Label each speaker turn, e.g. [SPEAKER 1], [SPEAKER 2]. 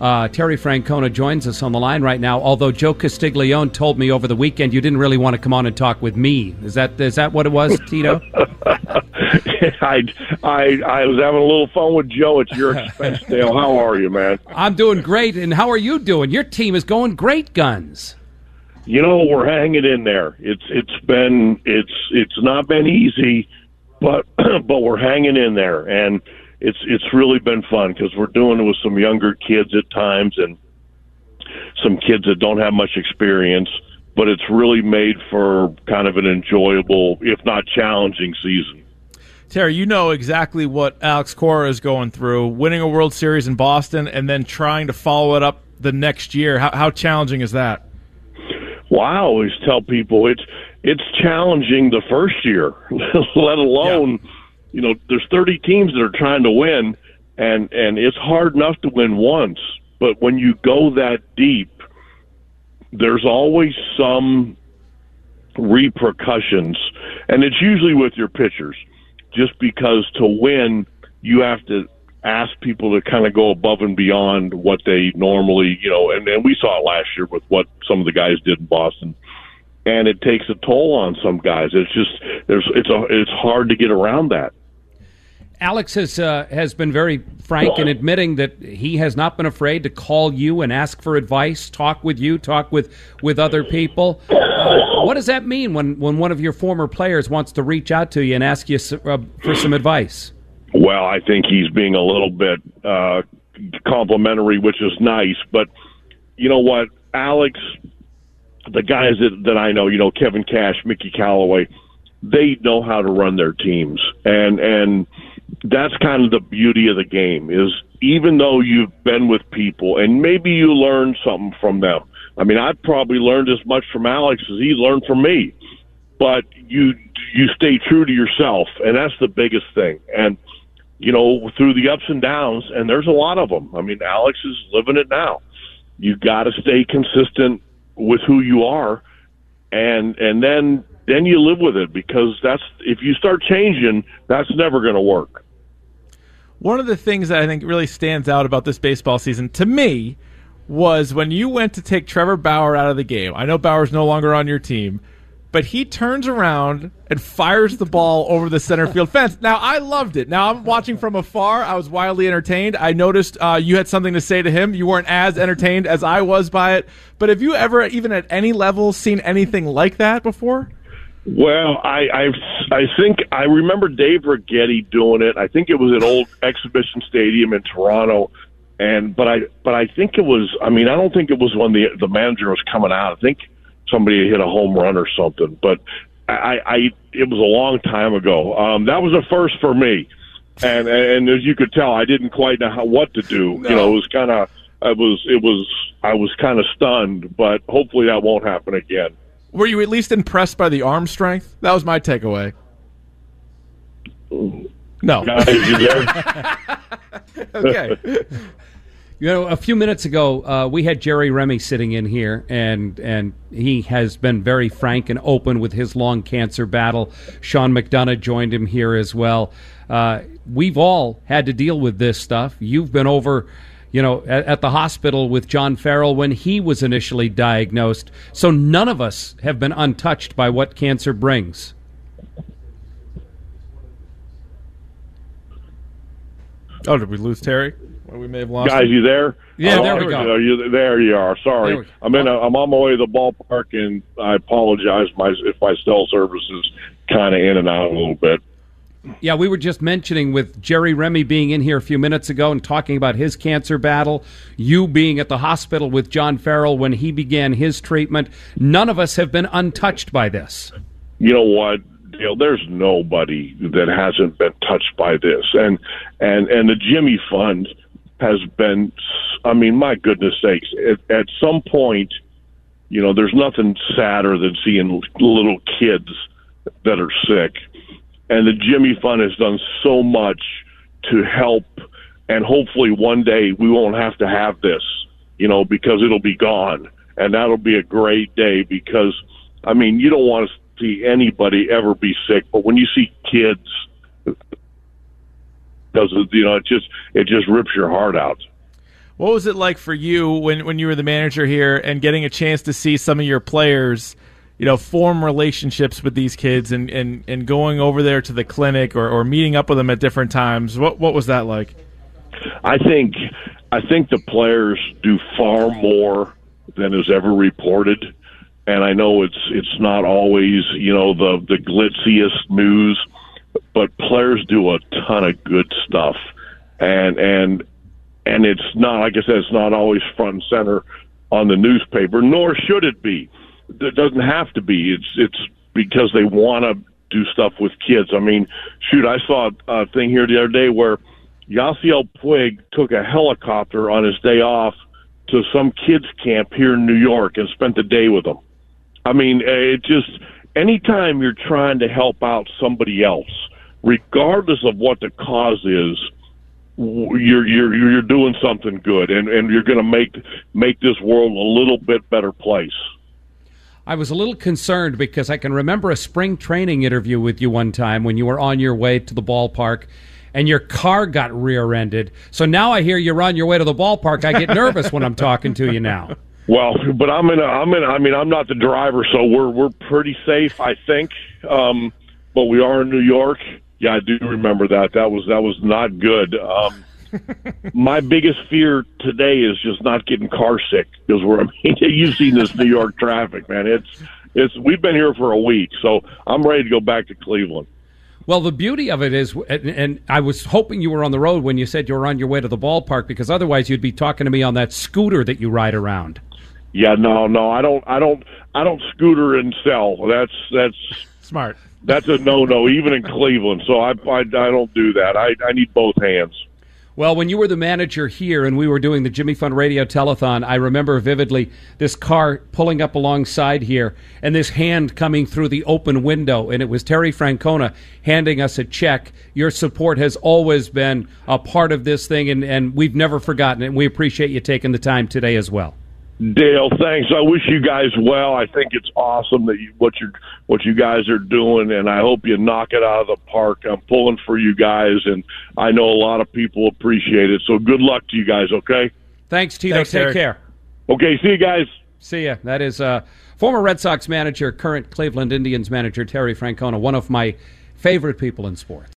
[SPEAKER 1] Uh, Terry Francona joins us on the line right now. Although Joe Castiglione told me over the weekend you didn't really want to come on and talk with me. Is that is that what it was, Tito?
[SPEAKER 2] I, I I was having a little fun with Joe at your expense, Dale. How are you, man?
[SPEAKER 1] I'm doing great, and how are you doing? Your team is going great guns.
[SPEAKER 2] You know, we're hanging in there. It's it's been it's it's not been easy, but but we're hanging in there, and it's it's really been fun because we're doing it with some younger kids at times and some kids that don't have much experience. But it's really made for kind of an enjoyable, if not challenging, season.
[SPEAKER 3] Terry, you know exactly what Alex Cora is going through, winning a World Series in Boston and then trying to follow it up the next year. How, how challenging is that?
[SPEAKER 2] Well, I always tell people it's it's challenging the first year, let alone yeah. You know there's 30 teams that are trying to win, and and it's hard enough to win once, but when you go that deep, there's always some repercussions, and it's usually with your pitchers just because to win, you have to ask people to kind of go above and beyond what they normally, you know, and, and we saw it last year with what some of the guys did in Boston. And it takes a toll on some guys. It's just there's it's a it's hard to get around that.
[SPEAKER 1] Alex has uh, has been very frank in admitting that he has not been afraid to call you and ask for advice, talk with you, talk with with other people. Uh, what does that mean when when one of your former players wants to reach out to you and ask you uh, for some advice?
[SPEAKER 2] Well, I think he's being a little bit uh, complimentary, which is nice. But you know what, Alex, the guys that that I know, you know, Kevin Cash, Mickey Callaway, they know how to run their teams, and and that's kind of the beauty of the game is even though you've been with people and maybe you learn something from them. I mean, I've probably learned as much from Alex as he learned from me, but you you stay true to yourself, and that's the biggest thing. And you know, through the ups and downs, and there's a lot of them. I mean, Alex is living it now. You got to stay consistent with who you are, and and then then you live with it because that's if you start changing, that's never going to work.
[SPEAKER 3] One of the things that I think really stands out about this baseball season to me was when you went to take Trevor Bauer out of the game. I know Bauer's no longer on your team, but he turns around and fires the ball over the center field fence. Now, I loved it. Now, I'm watching from afar. I was wildly entertained. I noticed uh, you had something to say to him. You weren't as entertained as I was by it. But have you ever, even at any level, seen anything like that before?
[SPEAKER 2] Well, I I I think I remember Dave Righetti doing it. I think it was an old exhibition stadium in Toronto, and but I but I think it was. I mean, I don't think it was when the the manager was coming out. I think somebody hit a home run or something. But I, I it was a long time ago. Um, that was a first for me, and and as you could tell, I didn't quite know how, what to do. No. You know, it was kind of I was it was I was kind of stunned, but hopefully that won't happen again.
[SPEAKER 3] Were you at least impressed by the arm strength? That was my takeaway. No.
[SPEAKER 1] okay. You know, a few minutes ago, uh, we had Jerry Remy sitting in here, and and he has been very frank and open with his long cancer battle. Sean McDonough joined him here as well. Uh, we've all had to deal with this stuff. You've been over you know, at, at, the hospital with John Farrell when he was initially diagnosed. So none of us have been untouched by what cancer brings.
[SPEAKER 3] Oh, did we lose Terry? Well, we may have lost.
[SPEAKER 2] Guys, him. you there?
[SPEAKER 1] Yeah, oh, there we go.
[SPEAKER 2] You, there you are. Sorry, I'm in. A, I'm on my way to the ballpark, and I apologize my, if my cell service is kind of in and out a little bit.
[SPEAKER 1] Yeah, we were just mentioning with Jerry Remy being in here a few minutes ago and talking about his cancer battle, you being at the hospital with John Farrell when he began his treatment. None of us have been untouched by this.
[SPEAKER 2] You know what? Dale, there's nobody that hasn't been touched by this, and and and the Jimmy Fund has been. I mean, my goodness sakes! At, at some point, you know, there's nothing sadder than seeing little kids that are sick and the Jimmy Fund has done so much to help. And hopefully, one day we won't have to have this, you know, because it'll be gone, and that'll be a great day. Because I mean, you don't want to see anybody ever be sick, but when you see kids, because you know, it just it just rips your heart out.
[SPEAKER 3] What was it like for you when, when you were the manager here and getting a chance to see some of your players, you know, form relationships with these kids and, and, and going over there to the clinic or, or meeting up with them at different times? What what was that like?
[SPEAKER 2] I think I think the players do far more than is ever reported, and I know it's it's not always you know the the glitziest news, but players do a ton of good stuff, and and and it's not like I said, it's not always front and center on the newspaper, nor should it be. It doesn't have to be. It's it's because they want to do stuff with kids. I mean, shoot, I saw a thing here the other day where Yasiel Puig took a helicopter on his day off to some kids camp here in New York and spent the day with them. I mean, it just anytime you're trying to help out somebody else, regardless of what the cause is, you're you're you're doing something good, and and you're going to make make this world a little bit better place.
[SPEAKER 1] I was a little concerned because I can remember a spring training interview with you one time when you were on your way to the ballpark and your car got rear-ended. So now I hear you're on your way to the ballpark. I get nervous when I'm talking to you now.
[SPEAKER 2] Well, but I'm in. A, I'm in. I mean, I'm not the driver, so we're we're pretty safe, I think. Um, but we are in New York. Yeah, I do remember that. That was that was not good. Um, my biggest fear today is just not getting car sick because we're. I mean, you've seen this New York traffic, man. It's it's. We've been here for a week, so I'm ready to go back to Cleveland.
[SPEAKER 1] Well, the beauty of it is, and I was hoping you were on the road when you said you were on your way to the ballpark, because otherwise you'd be talking to me on that scooter that you ride around.
[SPEAKER 2] Yeah, no, no, I don't, I don't, I don't scooter and cell. That's that's
[SPEAKER 3] smart.
[SPEAKER 2] That's a no, no, even in Cleveland. So I, I, I don't do that. I, I need both hands.
[SPEAKER 1] Well, when you were the manager here and we were doing the Jimmy Fund Radio Telethon, I remember vividly this car pulling up alongside here and this hand coming through the open window. And it was Terry Francona handing us a check. Your support has always been a part of this thing, and, and we've never forgotten it. And we appreciate you taking the time today as well.
[SPEAKER 2] Dale, thanks. I wish you guys well. I think it's awesome that you, what you what you guys are doing, and I hope you knock it out of the park. I'm pulling for you guys, and I know a lot of people appreciate it. So good luck to you guys. Okay.
[SPEAKER 1] Thanks, Tito.
[SPEAKER 3] Thanks,
[SPEAKER 1] Take
[SPEAKER 3] Eric.
[SPEAKER 1] care.
[SPEAKER 2] Okay. See you guys.
[SPEAKER 1] See ya. That is uh, former Red Sox manager, current Cleveland Indians manager Terry Francona, one of my favorite people in sports.